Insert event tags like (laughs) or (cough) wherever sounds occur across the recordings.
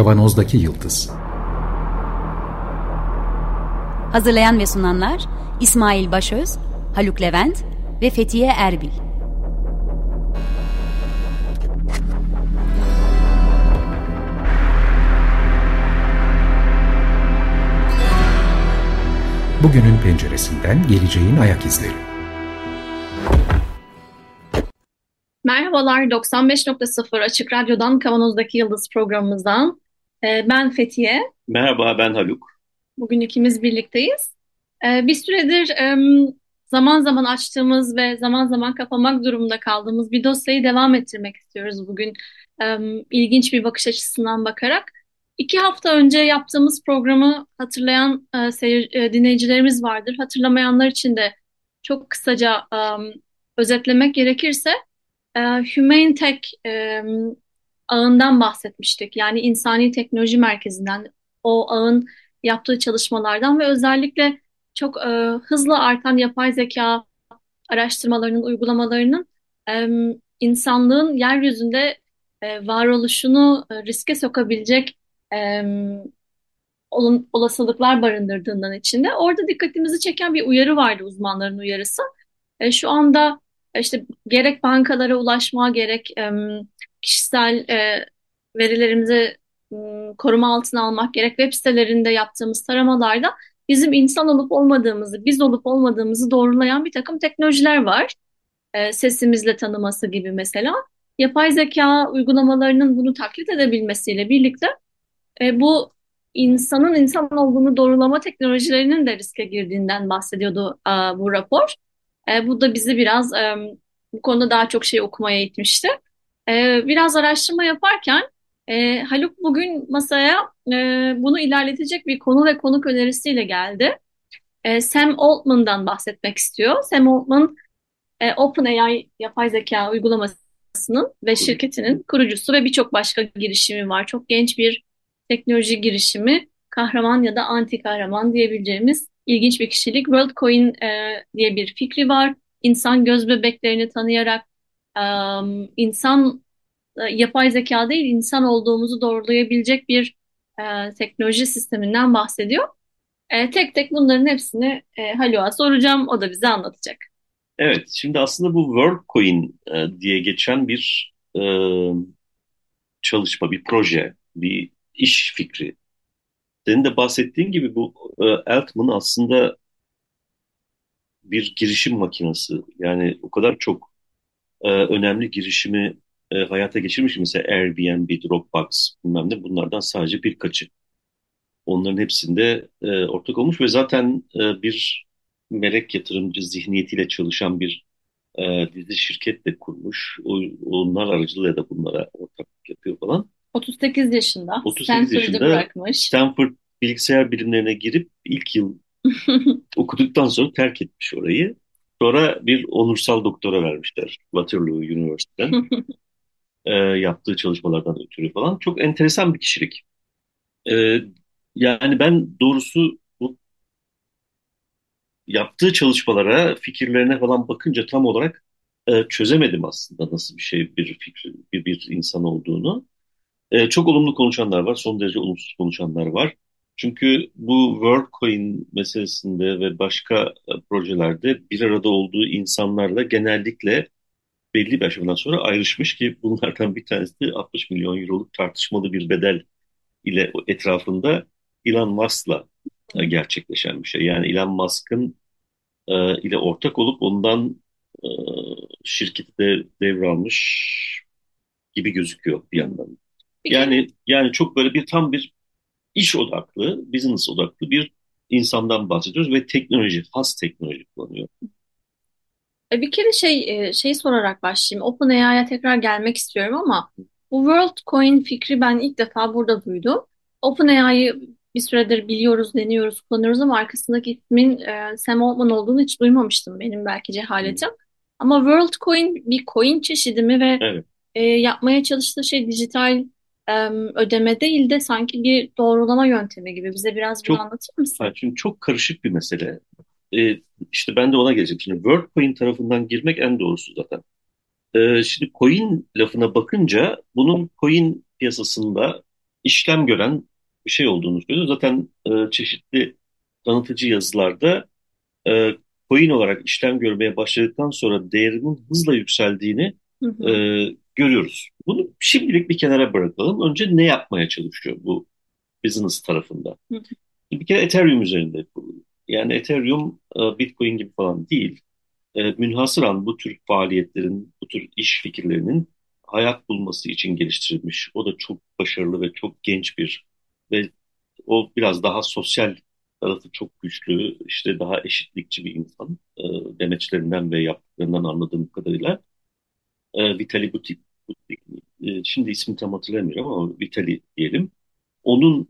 Kavanozdaki Yıldız Hazırlayan ve sunanlar İsmail Başöz, Haluk Levent ve Fethiye Erbil Bugünün penceresinden geleceğin ayak izleri. Merhabalar 95.0 Açık Radyo'dan Kavanoz'daki Yıldız programımızdan. Ee, ben Fethiye. Merhaba ben Haluk. Bugün ikimiz birlikteyiz. Ee, bir süredir zaman zaman açtığımız ve zaman zaman kapamak durumunda kaldığımız bir dosyayı devam ettirmek istiyoruz bugün. ilginç bir bakış açısından bakarak. İki hafta önce yaptığımız programı hatırlayan e, e, dinleyicilerimiz vardır. Hatırlamayanlar için de çok kısaca özetlemek gerekirse e, Humane Tech ağından bahsetmiştik. Yani insani teknoloji merkezinden, o ağın yaptığı çalışmalardan ve özellikle çok e, hızlı artan yapay zeka araştırmalarının, uygulamalarının e, insanlığın yeryüzünde e, varoluşunu e, riske sokabilecek e, olasılıklar barındırdığından içinde. Orada dikkatimizi çeken bir uyarı vardı uzmanların uyarısı. E, şu anda işte gerek bankalara ulaşma gerek e, kişisel e, verilerimizi koruma altına almak gerek web sitelerinde yaptığımız taramalarda bizim insan olup olmadığımızı, biz olup olmadığımızı doğrulayan bir takım teknolojiler var. E, sesimizle tanıması gibi mesela. Yapay zeka uygulamalarının bunu taklit edebilmesiyle birlikte e, bu insanın insan olduğunu doğrulama teknolojilerinin de riske girdiğinden bahsediyordu e, bu rapor. E, bu da bizi biraz e, bu konuda daha çok şey okumaya itmişti. E, biraz araştırma yaparken e, Haluk bugün masaya e, bunu ilerletecek bir konu ve konuk önerisiyle geldi. E, Sam Altman'dan bahsetmek istiyor. Sam Altman e, OpenAI yapay zeka uygulamasının ve şirketinin kurucusu ve birçok başka girişimi var. Çok genç bir teknoloji girişimi, kahraman ya da anti kahraman diyebileceğimiz ilginç bir kişilik. WorldCoin e, diye bir fikri var. İnsan göz bebeklerini tanıyarak insan e, yapay zeka değil insan olduğumuzu doğrulayabilecek bir e, teknoloji sisteminden bahsediyor. E, tek tek bunların hepsini e, Haluk'a soracağım. O da bize anlatacak. Evet, şimdi aslında bu WorldCoin diye geçen bir çalışma, bir proje, bir iş fikri. Senin de bahsettiğin gibi bu Altman aslında bir girişim makinesi. Yani o kadar çok e, önemli girişimi e, hayata geçirmiş. Mesela Airbnb, Dropbox bilmem ne bunlardan sadece birkaçı. Onların hepsinde e, ortak olmuş ve zaten e, bir melek yatırımcı zihniyetiyle çalışan bir e, dizi şirket de kurmuş. O, onlar aracılığıyla da bunlara ortaklık yapıyor falan. 38 yaşında. 38 yaşında bırakmış. Stanford bilgisayar bilimlerine girip ilk yıl (laughs) okuduktan sonra terk etmiş orayı. Sonra bir onursal doktora vermişler Waterloo Üniversitesi'den. (laughs) e, yaptığı çalışmalardan ötürü falan. Çok enteresan bir kişilik. E, yani ben doğrusu bu yaptığı çalışmalara, fikirlerine falan bakınca tam olarak e, çözemedim aslında nasıl bir şey bir fikri, bir, bir insan olduğunu. E, çok olumlu konuşanlar var, son derece olumsuz konuşanlar var. Çünkü bu WorldCoin meselesinde ve başka e, projelerde bir arada olduğu insanlarla genellikle belli bir aşamadan sonra ayrışmış ki bunlardan bir tanesi de 60 milyon euroluk tartışmalı bir bedel ile etrafında Elon Musk'la e, gerçekleşen bir şey. Yani Elon Musk'ın e, ile ortak olup ondan e, şirketi de devralmış gibi gözüküyor bir yandan. Yani yani çok böyle bir tam bir iş odaklı, business odaklı bir insandan bahsediyoruz ve teknoloji, has teknoloji kullanıyor. E, bir kere şey e, şey sorarak başlayayım. OpenAI'ya tekrar gelmek istiyorum ama bu WorldCoin fikri ben ilk defa burada duydum. OpenAI'yı bir süredir biliyoruz, deniyoruz, kullanıyoruz ama arkasındaki ismin e, Sam Altman olduğunu hiç duymamıştım benim belki cehaletim. Hmm. Ama WorldCoin bir coin çeşidi mi ve evet. e, yapmaya çalıştığı şey dijital ödeme değil de sanki bir doğrulama yöntemi gibi. Bize biraz bunu anlatır mısın? Çünkü çok karışık bir mesele. Ee, işte ben de ona geleceğim. Şimdi WorldCoin tarafından girmek en doğrusu zaten. Ee, şimdi coin lafına bakınca bunun coin piyasasında işlem gören bir şey olduğunu söylüyor. Zaten e, çeşitli tanıtıcı yazılarda e, coin olarak işlem görmeye başladıktan sonra değerinin hızla yükseldiğini Hı hı. e, görüyoruz. Bunu şimdilik bir kenara bırakalım. Önce ne yapmaya çalışıyor bu business tarafında? Hı. Bir kere Ethereum üzerinde kurulu. Yani Ethereum e, Bitcoin gibi falan değil. E, münhasıran bu tür faaliyetlerin, bu tür iş fikirlerinin hayat bulması için geliştirilmiş. O da çok başarılı ve çok genç bir ve o biraz daha sosyal tarafı çok güçlü, işte daha eşitlikçi bir insan e, demeçlerinden ve yaptıklarından anladığım kadarıyla. Vitali Butik, Butik e, şimdi ismini tam hatırlamıyorum ama Vitali diyelim. Onun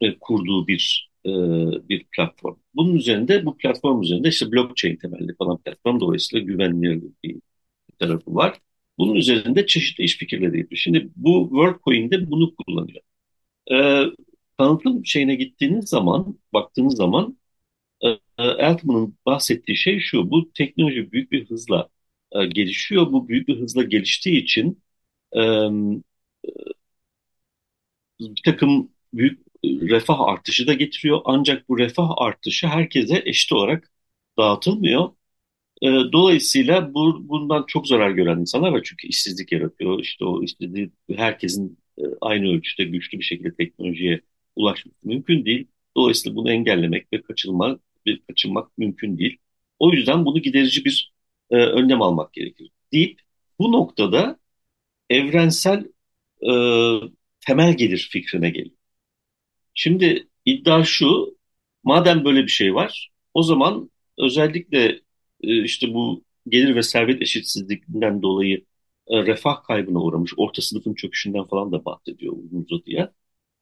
e, kurduğu bir e, bir platform. Bunun üzerinde bu platform üzerinde işte blockchain temelli falan platform dolayısıyla güvenilir bir tarafı var. Bunun üzerinde çeşitli iş fikirleri yapıyor. Şimdi bu WorldCoin'de bunu kullanıyor. E, tanıtım şeyine gittiğiniz zaman, baktığınız zaman e, Altman'ın bahsettiği şey şu. Bu teknoloji büyük bir hızla e, gelişiyor. Bu büyük bir hızla geliştiği için e, bir takım büyük refah artışı da getiriyor. Ancak bu refah artışı herkese eşit olarak dağıtılmıyor. E, dolayısıyla bu, bundan çok zarar gören insanlar var. Çünkü işsizlik yaratıyor. İşte o istediği herkesin e, aynı ölçüde güçlü bir şekilde teknolojiye ulaşmak mümkün değil. Dolayısıyla bunu engellemek ve kaçınmak, kaçınmak mümkün değil. O yüzden bunu giderici bir e, önlem almak gerekir. Deyip bu noktada evrensel e, temel gelir fikrine geliyor. Şimdi iddia şu, madem böyle bir şey var, o zaman özellikle e, işte bu gelir ve servet eşitsizliğinden dolayı e, refah kaybına uğramış, orta sınıfın çöküşünden falan da bahsediyor uzun uzadıya.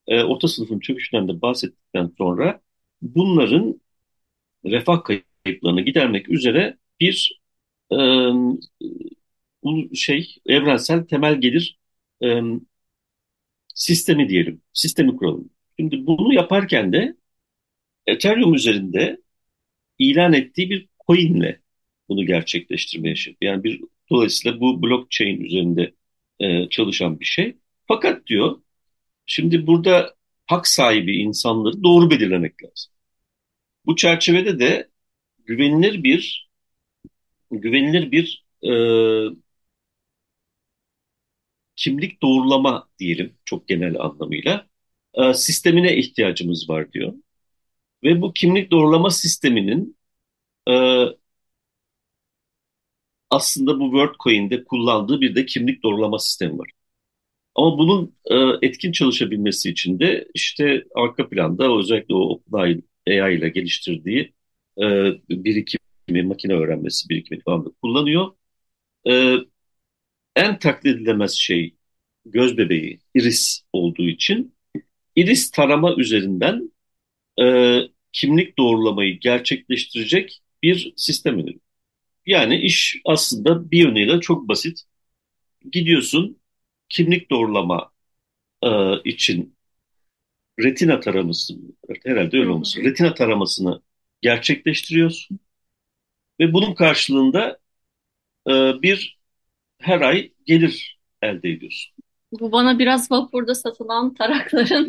E, orta sınıfın çöküşünden de bahsettikten sonra bunların refah kayıplarını gidermek üzere bir e, şey evrensel temel gelir sistemi diyelim, sistemi kuralım. Şimdi bunu yaparken de Ethereum üzerinde ilan ettiği bir coinle bunu gerçekleştirmeye çalışıyor. Yani bir dolayısıyla bu blockchain üzerinde çalışan bir şey. Fakat diyor şimdi burada hak sahibi insanları doğru belirlemek lazım. Bu çerçevede de güvenilir bir güvenilir bir e, kimlik doğrulama diyelim çok genel anlamıyla e, sistemine ihtiyacımız var diyor. Ve bu kimlik doğrulama sisteminin e, aslında bu WorldCoin'de kullandığı bir de kimlik doğrulama sistemi var. Ama bunun e, etkin çalışabilmesi için de işte arka planda özellikle o OpenAI AI ile geliştirdiği e, birikimi, makine öğrenmesi birikimi falan da kullanıyor. E, en taklit edilemez şey göz bebeği, iris olduğu için iris tarama üzerinden e, kimlik doğrulamayı gerçekleştirecek bir sistem öneriyor. Yani iş aslında bir yönüyle çok basit. Gidiyorsun kimlik doğrulama e, için retina taraması, herhalde öyle olması, retina taramasını gerçekleştiriyorsun. Ve bunun karşılığında e, bir her ay gelir elde ediyorsun. Bu bana biraz vapurda satılan tarakların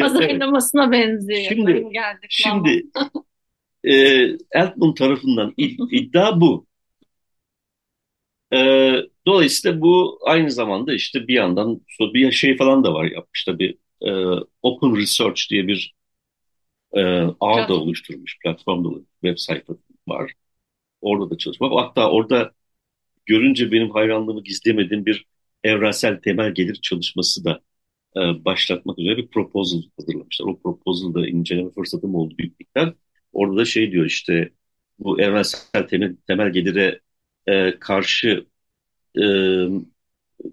pazarlamasına (laughs) evet. benziyor. Şimdi, geldik şimdi e, Altman tarafından (laughs) iddia bu. E, dolayısıyla bu aynı zamanda işte bir yandan bir şey falan da var yapmış tabii. E, Open Research diye bir e, ağ da oluşturmuş, platform da web sayfa var. Orada da çalışma. Hatta orada görünce benim hayranlığımı gizlemediğim bir evrensel temel gelir çalışması da e, başlatmak üzere bir proposal hazırlamışlar. O proposal'da inceleme fırsatım oldu büyük miktar. Orada da şey diyor işte bu evrensel temel, temel gelire e, karşı e,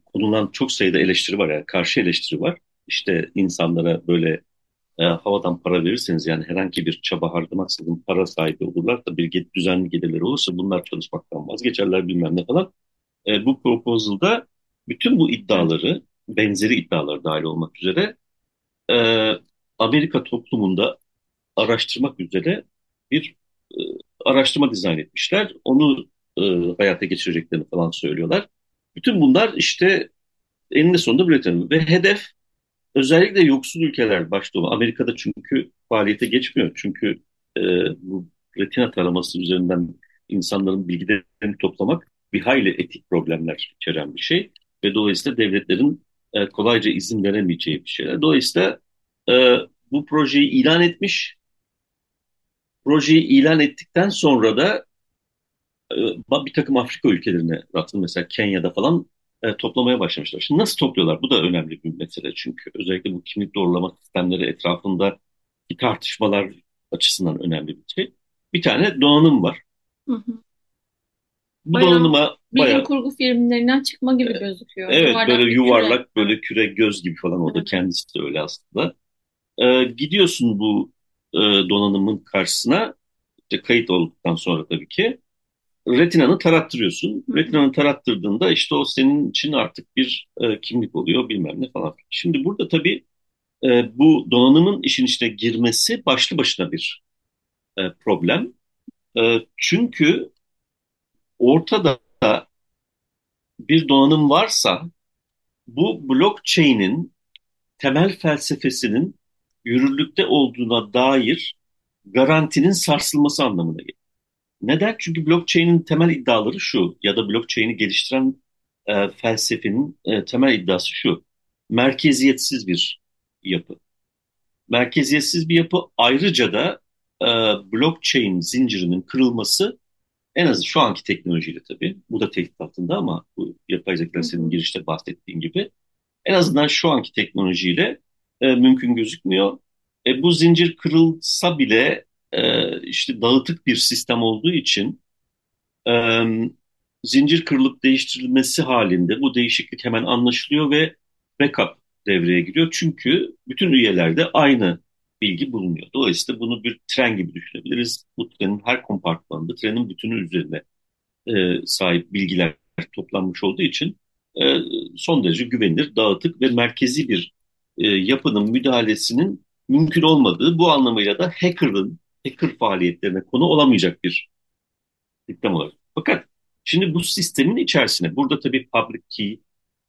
konulan çok sayıda eleştiri var. Yani karşı eleştiri var. İşte insanlara böyle e, havadan para verirseniz yani herhangi bir çaba harcamaksızın para sahibi olurlar da bir düzenli gelirleri olursa bunlar çalışmaktan vazgeçerler bilmem ne falan. E, bu proposal'da bütün bu iddiaları, benzeri iddialar dahil olmak üzere e, Amerika toplumunda araştırmak üzere bir e, araştırma dizayn etmişler. Onu e, hayata geçireceklerini falan söylüyorlar. Bütün bunlar işte eninde sonunda üretilir. Ve hedef özellikle yoksul ülkeler başta Amerika'da çünkü faaliyete geçmiyor. Çünkü e, bu retina taraması üzerinden insanların bilgilerini toplamak bir hayli etik problemler içeren bir şey ve dolayısıyla devletlerin e, kolayca izin veremeyeceği bir şeyler. Dolayısıyla e, bu projeyi ilan etmiş. Projeyi ilan ettikten sonra da e, bir takım Afrika ülkelerine rastladım mesela Kenya'da falan e, toplamaya başlamışlar. Şimdi nasıl topluyorlar? Bu da önemli bir mesele çünkü özellikle bu kimlik doğrulama sistemleri etrafında tartışmalar açısından önemli bir şey. Bir tane donanım var. Hı hı. Bu Bayağı donanıma Bilim bayağı kurgu filmlerinden çıkma gibi gözüküyor. evet Yuvarlak böyle bir küre. yuvarlak böyle küre göz gibi falan o da Evet. kendisi de öyle aslında. E, gidiyorsun bu e, donanımın karşısına işte kayıt olduktan sonra tabii ki retinanı tarattırıyorsun. Retinanı tarattırdığında işte o senin için artık bir e, kimlik oluyor bilmem ne falan. Şimdi burada tabii e, bu donanımın işin içine girmesi başlı başına bir e, problem. E, çünkü ortada bir donanım varsa bu blockchain'in temel felsefesinin yürürlükte olduğuna dair garantinin sarsılması anlamına gelir. Neden? Çünkü blockchain'in temel iddiaları şu ya da blockchain'i geliştiren e, felsefenin e, temel iddiası şu. Merkeziyetsiz bir yapı. Merkeziyetsiz bir yapı ayrıca da e, blockchain zincirinin kırılması en az şu anki teknolojiyle tabii. Bu da tehdit altında ama bu yapay zeka senin girişte bahsettiğin gibi en azından şu anki teknolojiyle e, mümkün gözükmüyor. E, bu zincir kırılsa bile e, işte dağıtık bir sistem olduğu için e, zincir kırılıp değiştirilmesi halinde bu değişiklik hemen anlaşılıyor ve backup devreye giriyor. Çünkü bütün üyelerde aynı bilgi bulunuyor. Dolayısıyla bunu bir tren gibi düşünebiliriz. Bu trenin her kompartmanında trenin bütünü üzerine e, sahip bilgiler toplanmış olduğu için e, son derece güvenilir, dağıtık ve merkezi bir e, yapının müdahalesinin mümkün olmadığı bu anlamıyla da hacker'ın hacker faaliyetlerine konu olamayacak bir sistem olarak. Fakat şimdi bu sistemin içerisine burada tabii public key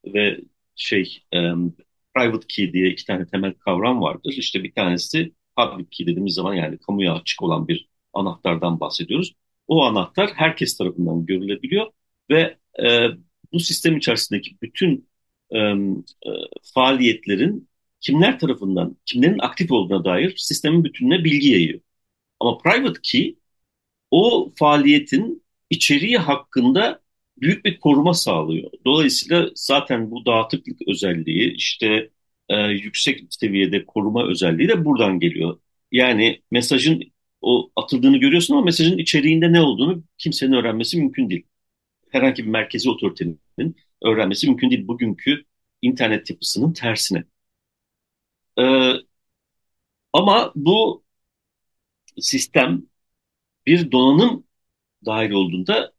ve şey e, private key diye iki tane temel kavram vardır. İşte bir tanesi public key dediğimiz zaman yani kamuya açık olan bir anahtardan bahsediyoruz. O anahtar herkes tarafından görülebiliyor ve e, bu sistem içerisindeki bütün e, faaliyetlerin kimler tarafından, kimlerin aktif olduğuna dair sistemin bütününe bilgi yayıyor. Ama private key o faaliyetin içeriği hakkında büyük bir koruma sağlıyor. Dolayısıyla zaten bu dağıtıklık özelliği işte e, yüksek seviyede koruma özelliği de buradan geliyor. Yani mesajın o atıldığını görüyorsun ama mesajın içeriğinde ne olduğunu kimsenin öğrenmesi mümkün değil. Herhangi bir merkezi otoritenin öğrenmesi mümkün değil. Bugünkü internet yapısının tersine. E, ama bu sistem bir donanım dahil olduğunda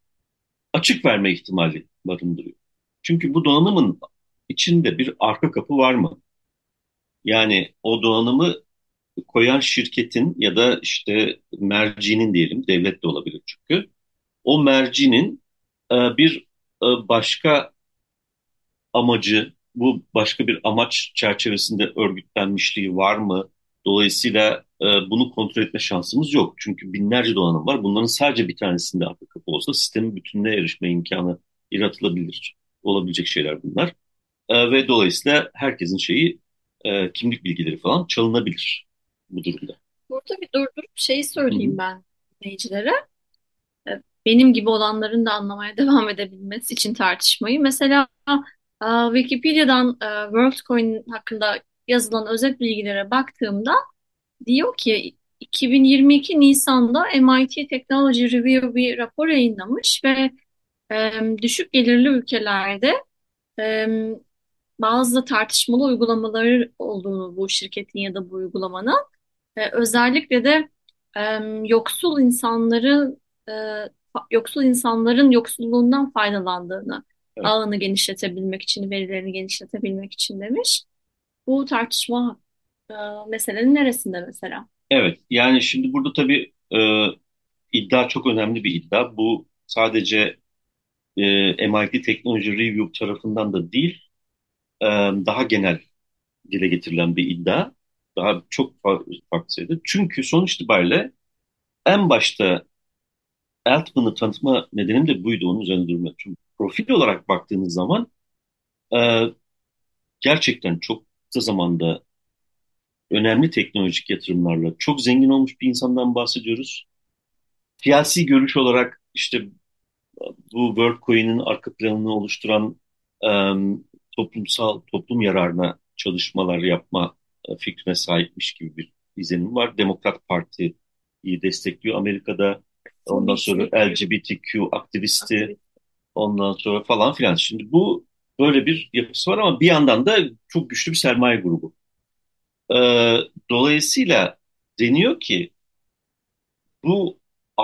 açık verme ihtimali barındırıyor. Çünkü bu donanımın içinde bir arka kapı var mı? Yani o donanımı koyan şirketin ya da işte mercinin diyelim, devlet de olabilir çünkü. O mercinin e, bir e, başka amacı, bu başka bir amaç çerçevesinde örgütlenmişliği var mı? Dolayısıyla e, bunu kontrol etme şansımız yok. Çünkü binlerce donanım var. Bunların sadece bir tanesinde arka kapı olsa sistemin bütününe erişme imkanı yaratılabilir. Olabilecek şeyler bunlar. E, ve dolayısıyla herkesin şeyi e, kimlik bilgileri falan çalınabilir bu durumda. Burada bir durdurup şeyi söyleyeyim Hı hı. ben dinleyicilere. E, Benim gibi olanların da anlamaya (laughs) devam edebilmesi için tartışmayı. Mesela e, Wikipedia'dan e, WorldCoin hakkında yazılan özet bilgilere baktığımda diyor ki 2022 Nisan'da MIT Technology Review bir rapor yayınlamış ve e, düşük gelirli ülkelerde e, bazı tartışmalı uygulamaları olduğunu bu şirketin ya da bu uygulamanın e, özellikle de e, yoksul insanların e, yoksul insanların yoksulluğundan faydalandığını, Evet. ağını genişletebilmek için, verilerini genişletebilmek için demiş. Bu tartışma e, meselenin neresinde mesela? Evet, yani şimdi burada tabii e, iddia çok önemli bir iddia. Bu sadece e, MIT Technology Review tarafından da değil, e, daha genel dile getirilen bir iddia. Daha çok farklı sayıda. Çünkü sonuç itibariyle en başta Altman'ı tanıtma nedenim de buydu. Onun üzerine durmak. Çünkü profil olarak baktığınız zaman e, gerçekten çok kısa zamanda önemli teknolojik yatırımlarla çok zengin olmuş bir insandan bahsediyoruz. Siyasi görüş olarak işte bu WorldCoin'in arka planını oluşturan e, toplumsal, toplum yararına çalışmalar yapma fikrine sahipmiş gibi bir izlenim var. Demokrat Parti'yi destekliyor Amerika'da. Ondan sonra LGBTQ aktivisti, ondan sonra falan filan. Şimdi bu böyle bir yapısı var ama bir yandan da çok güçlü bir sermaye grubu. Ee, dolayısıyla deniyor ki bu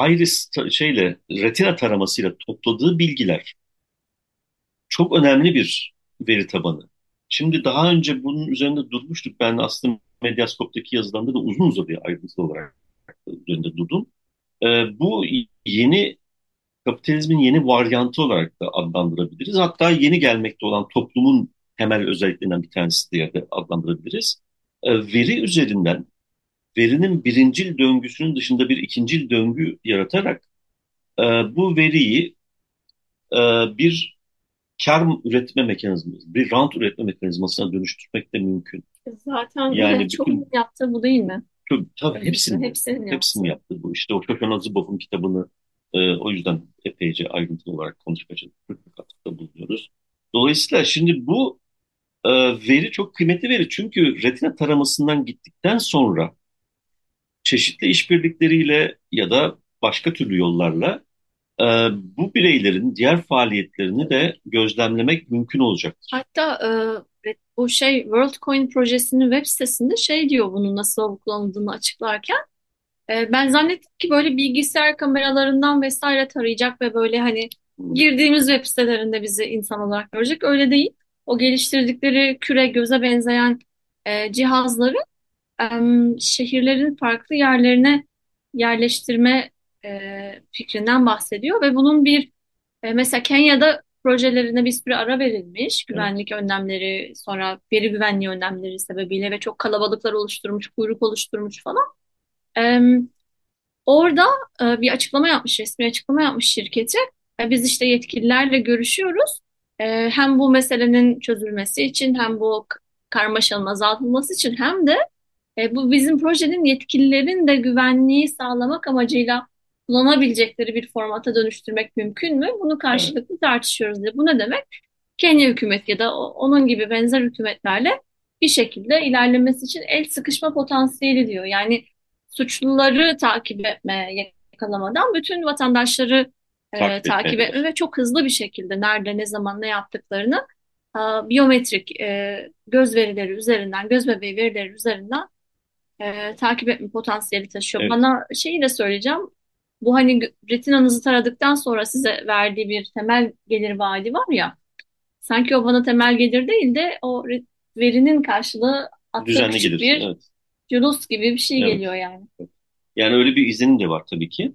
iris şeyle retina taramasıyla topladığı bilgiler çok önemli bir veri tabanı. Şimdi daha önce bunun üzerinde durmuştuk. Ben aslında Medyaskop'taki yazılarında da uzun uzadıya ayrıntılı olarak üzerinde durdum. Ee, bu yeni kapitalizmin yeni varyantı olarak da adlandırabiliriz. Hatta yeni gelmekte olan toplumun temel özelliklerinden bir tanesi diye de adlandırabiliriz. Ee, veri üzerinden verinin birincil döngüsünün dışında bir ikincil döngü yaratarak e, bu veriyi e, bir kar üretme mekanizması, bir rant üretme mekanizmasına dönüştürmek de mümkün. Zaten yani çoğunun bütün, yaptığı bu değil mi? Tabii, tabii hepsini, hepsinin, hepsini yaptı bu. İşte o Şoşan Azıbov'un kitabını e, o yüzden epeyce ayrıntılı olarak konuşmaya çalıştık, katkıda bulunuyoruz. Dolayısıyla şimdi bu e, veri çok kıymetli veri. Çünkü retina taramasından gittikten sonra çeşitli işbirlikleriyle ya da başka türlü yollarla e, bu bireylerin diğer faaliyetlerini de gözlemlemek mümkün olacaktır. Hatta e, bu şey WorldCoin projesinin web sitesinde şey diyor bunun nasıl kullanıldığını açıklarken ben zannettim ki böyle bilgisayar kameralarından vesaire tarayacak ve böyle hani girdiğimiz web sitelerinde bizi insan olarak görecek. Öyle değil. O geliştirdikleri küre göze benzeyen e, cihazları e, şehirlerin farklı yerlerine yerleştirme e, fikrinden bahsediyor ve bunun bir e, mesela Kenya'da projelerine bir sürü ara verilmiş. Güvenlik evet. önlemleri, sonra veri güvenliği önlemleri sebebiyle ve çok kalabalıklar oluşturmuş, kuyruk oluşturmuş falan. E, orada e, bir açıklama yapmış, resmi açıklama yapmış şirketi. E, biz işte yetkililerle görüşüyoruz. E, hem bu meselenin çözülmesi için hem bu karmaşanın azaltılması için hem de e, bu bizim projenin yetkililerin de güvenliği sağlamak amacıyla kullanabilecekleri bir formata dönüştürmek mümkün mü? Bunu karşılıklı tartışıyoruz diye. Bu ne demek? Kenya hükümet ya da onun gibi benzer hükümetlerle bir şekilde ilerlemesi için el sıkışma potansiyeli diyor. Yani suçluları takip etme, yakalamadan bütün vatandaşları e, takip etme ve çok hızlı bir şekilde nerede, ne zaman, ne yaptıklarını e, biyometrik e, göz verileri üzerinden, göz bebeği verileri üzerinden e, takip etme potansiyeli taşıyor. Evet. Bana şeyi de söyleyeceğim. Bu hani retinanızı taradıktan sonra size verdiği bir temel gelir vaadi var ya. Sanki o bana temel gelir değil de o verinin karşılığı attığı küçük bir evet. Julius gibi bir şey evet. geliyor yani. Yani öyle bir izlenim de var tabii ki.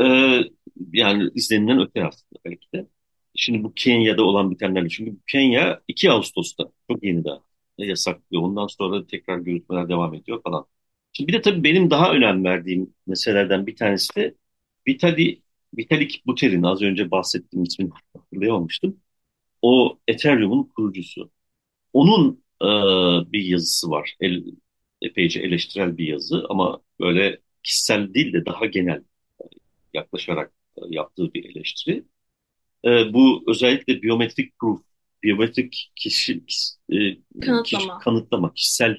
Ee, yani izlenimden öte aslında belki de. Şimdi bu Kenya'da olan bitenlerle. Çünkü Kenya 2 Ağustos'ta çok yeni daha yasaklıyor. Ondan sonra tekrar görüşmeler devam ediyor falan. Şimdi bir de tabii benim daha önem verdiğim meselelerden bir tanesi de Vitali, Vitalik Buterin az önce bahsettiğim ismini hatırlayamamıştım. O Ethereum'un kurucusu. Onun e, bir yazısı var. El, epeyce eleştirel bir yazı ama böyle kişisel değil de daha genel yaklaşarak yaptığı bir eleştiri. E, bu özellikle biyometrik proof, biyometrik kişi, e, kanıtlama. Kişi, kanıtlama, kişisel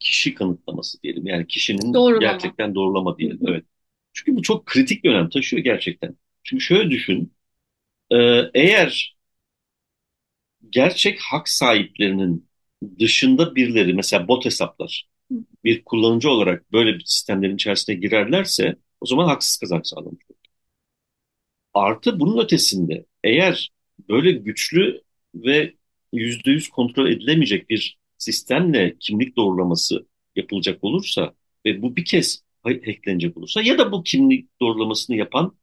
kişi kanıtlaması diyelim. Yani kişinin doğrulama. gerçekten doğrulama diyelim. Hı hı. Evet. Çünkü bu çok kritik bir önem taşıyor gerçekten. Çünkü şöyle düşün, e, eğer gerçek hak sahiplerinin dışında birileri mesela bot hesaplar bir kullanıcı olarak böyle bir sistemlerin içerisine girerlerse o zaman haksız kazanç sağlamış olur. Artı bunun ötesinde eğer böyle güçlü ve yüzde yüz kontrol edilemeyecek bir sistemle kimlik doğrulaması yapılacak olursa ve bu bir kez hacklenecek olursa ya da bu kimlik doğrulamasını yapan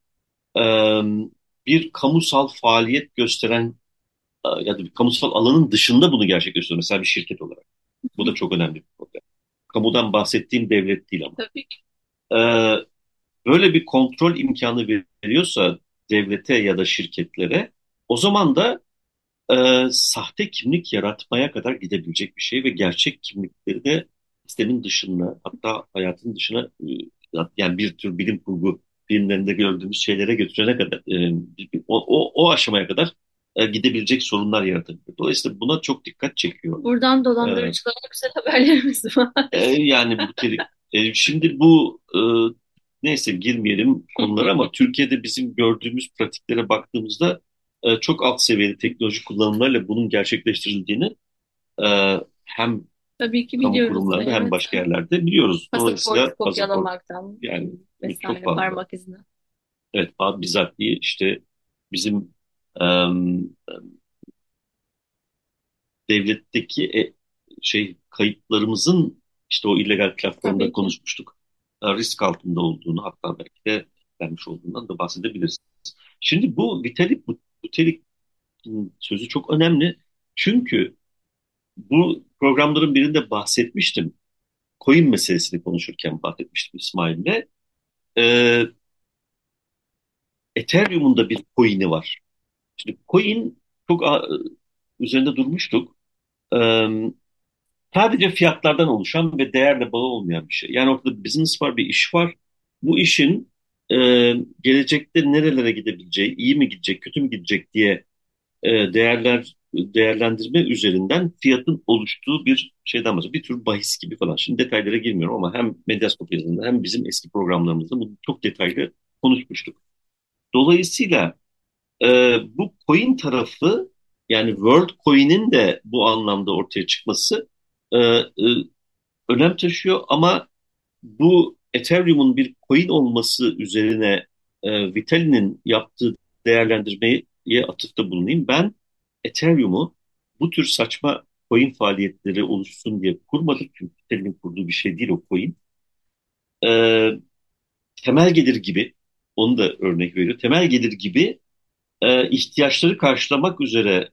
e, bir kamusal faaliyet gösteren e, ya da bir kamusal alanın dışında bunu gerçekleştiriyor. Mesela bir şirket olarak. Bu da çok önemli bir problem. Kamudan bahsettiğim devlet değil ama. Tabii ki. Ee, böyle bir kontrol imkanı veriyorsa devlete ya da şirketlere o zaman da e, sahte kimlik yaratmaya kadar gidebilecek bir şey ve gerçek kimlikleri de sistemin dışına hatta hayatın dışına e, yani bir tür bilim kurgu filmlerinde gördüğümüz şeylere götürene kadar e, o, o, o aşamaya kadar e, gidebilecek sorunlar yaratabilir. Dolayısıyla buna çok dikkat çekiyor. Buradan dolandırıcılara Evet. güzel haberlerimiz var. E, yani bu terik- e, şimdi bu e, neyse girmeyelim konulara ama Türkiye'de bizim gördüğümüz pratiklere baktığımızda e, çok alt seviyeli teknoloji kullanımlarıyla bunun gerçekleştirildiğini e, hem Tabii ki kamu biliyoruz. kurumlarında hem Evet. başka yerlerde biliyoruz. Dolayısıyla Pasaport pasaport kopyalamaktan yani çok vesaire fazla. parmak izine. Evet, bizzat bir işte bizim em, devletteki e, şey kayıtlarımızın işte o illegal platformda konuşmuştuk. E, risk altında olduğunu hatta belki de vermiş olduğundan da bahsedebiliriz. Şimdi bu Vitalik bu, Vitalik'in sözü çok önemli. Çünkü bu programların birinde bahsetmiştim. Coin meselesini konuşurken bahsetmiştim İsmail'le. E, Ethereum'un da bir coin'i var. Şimdi coin çok üzerinde durmuştuk. Sadece fiyatlardan oluşan ve değerle bağı olmayan bir şey. Yani ortada business var, bir iş var. Bu işin gelecekte nerelere gidebileceği, iyi mi gidecek, kötü mü gidecek diye değerler değerlendirme üzerinden fiyatın oluştuğu bir şeyden bahsediyor. Bir tür bahis gibi falan. Şimdi detaylara girmiyorum ama hem Medyascope yazısında hem bizim eski programlarımızda bunu çok detaylı konuşmuştuk. Dolayısıyla e, bu coin tarafı yani World Coin'in de bu anlamda ortaya çıkması e, e, önem taşıyor ama bu Ethereum'un bir coin olması üzerine e, Vitalik'in yaptığı değerlendirmeye atıfta bulunayım. Ben Ethereum'u bu tür saçma coin faaliyetleri oluşsun diye kurmadık. Çünkü Vitalik'in kurduğu bir şey değil o coin. E, temel gelir gibi, onu da örnek veriyor. Temel gelir gibi e, ihtiyaçları karşılamak üzere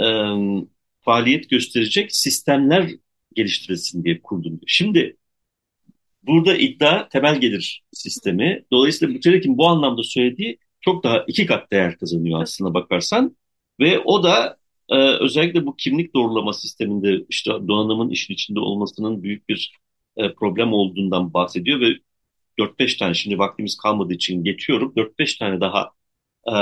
e, faaliyet gösterecek sistemler geliştirilsin diye kurdum. Şimdi burada iddia temel gelir sistemi. Dolayısıyla Buterek'in bu anlamda söylediği çok daha iki kat değer kazanıyor aslında bakarsan. Ve o da e, özellikle bu kimlik doğrulama sisteminde işte donanımın işin içinde olmasının büyük bir e, problem olduğundan bahsediyor ve 4-5 tane şimdi vaktimiz kalmadığı için geçiyorum. 4-5 tane daha e,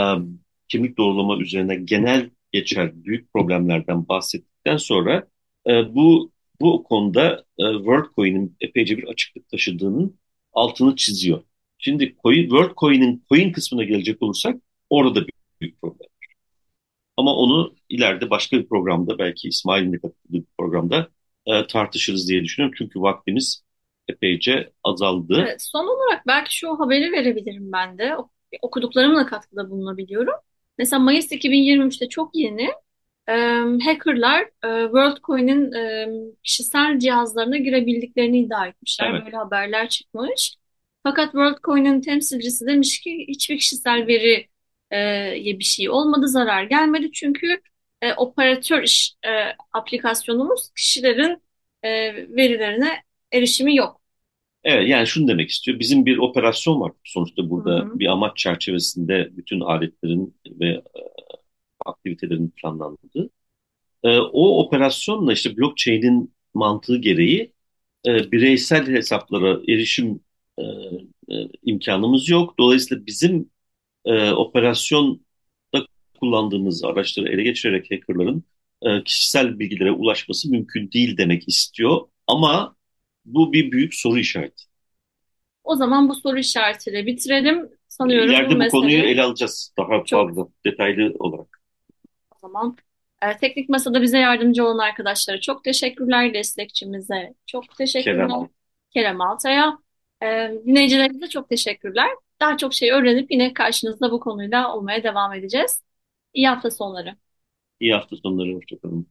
kimlik doğrulama üzerine genel geçer büyük problemlerden bahsettikten sonra e, bu bu konuda e, WorldCoin'in epeyce bir açıklık taşıdığının altını çiziyor. Şimdi coin, WorldCoin'in coin kısmına gelecek olursak orada bir büyük problem. Ama onu ileride başka bir programda belki İsmail'in de katıldığı bir programda e, tartışırız diye düşünüyorum. Çünkü vaktimiz epeyce azaldı. Evet, son olarak belki şu haberi verebilirim ben de. Okuduklarımla katkıda bulunabiliyorum. Mesela Mayıs 2023'te çok yeni e, hackerlar e, WorldCoin'in e, kişisel cihazlarına girebildiklerini iddia etmişler. Evet. Böyle haberler çıkmış. Fakat WorldCoin'in temsilcisi demiş ki hiçbir kişisel veriye bir şey olmadı, zarar gelmedi. Çünkü e, operatör iş, e, aplikasyonumuz kişilerin e, verilerine erişimi yok. Evet yani şunu demek istiyor. Bizim bir operasyon var sonuçta burada Hı hı. bir amaç çerçevesinde bütün aletlerin ve e, aktivitelerin planlandığı. E, o operasyonla işte blockchain'in mantığı gereği e, bireysel hesaplara erişim e, e, imkanımız yok. Dolayısıyla bizim e, operasyonda kullandığımız araçları ele geçirerek hackerların e, kişisel bilgilere ulaşması mümkün değil demek istiyor. Ama bu bir büyük soru işareti. O zaman bu soru işaretiyle bitirelim. Sanıyorum İleride bu mesele konuyu ele alacağız daha çok fazla detaylı olarak. o zaman. E, Teknik Masa'da bize yardımcı olan arkadaşlara çok teşekkürler. Destekçimize çok teşekkürler. Kerem. Kerem Altay'a. E, dinleyicilerimize çok teşekkürler. Daha çok şey öğrenip yine karşınızda bu konuyla olmaya devam edeceğiz. İyi hafta sonları. İyi hafta sonları. Hoşçakalın.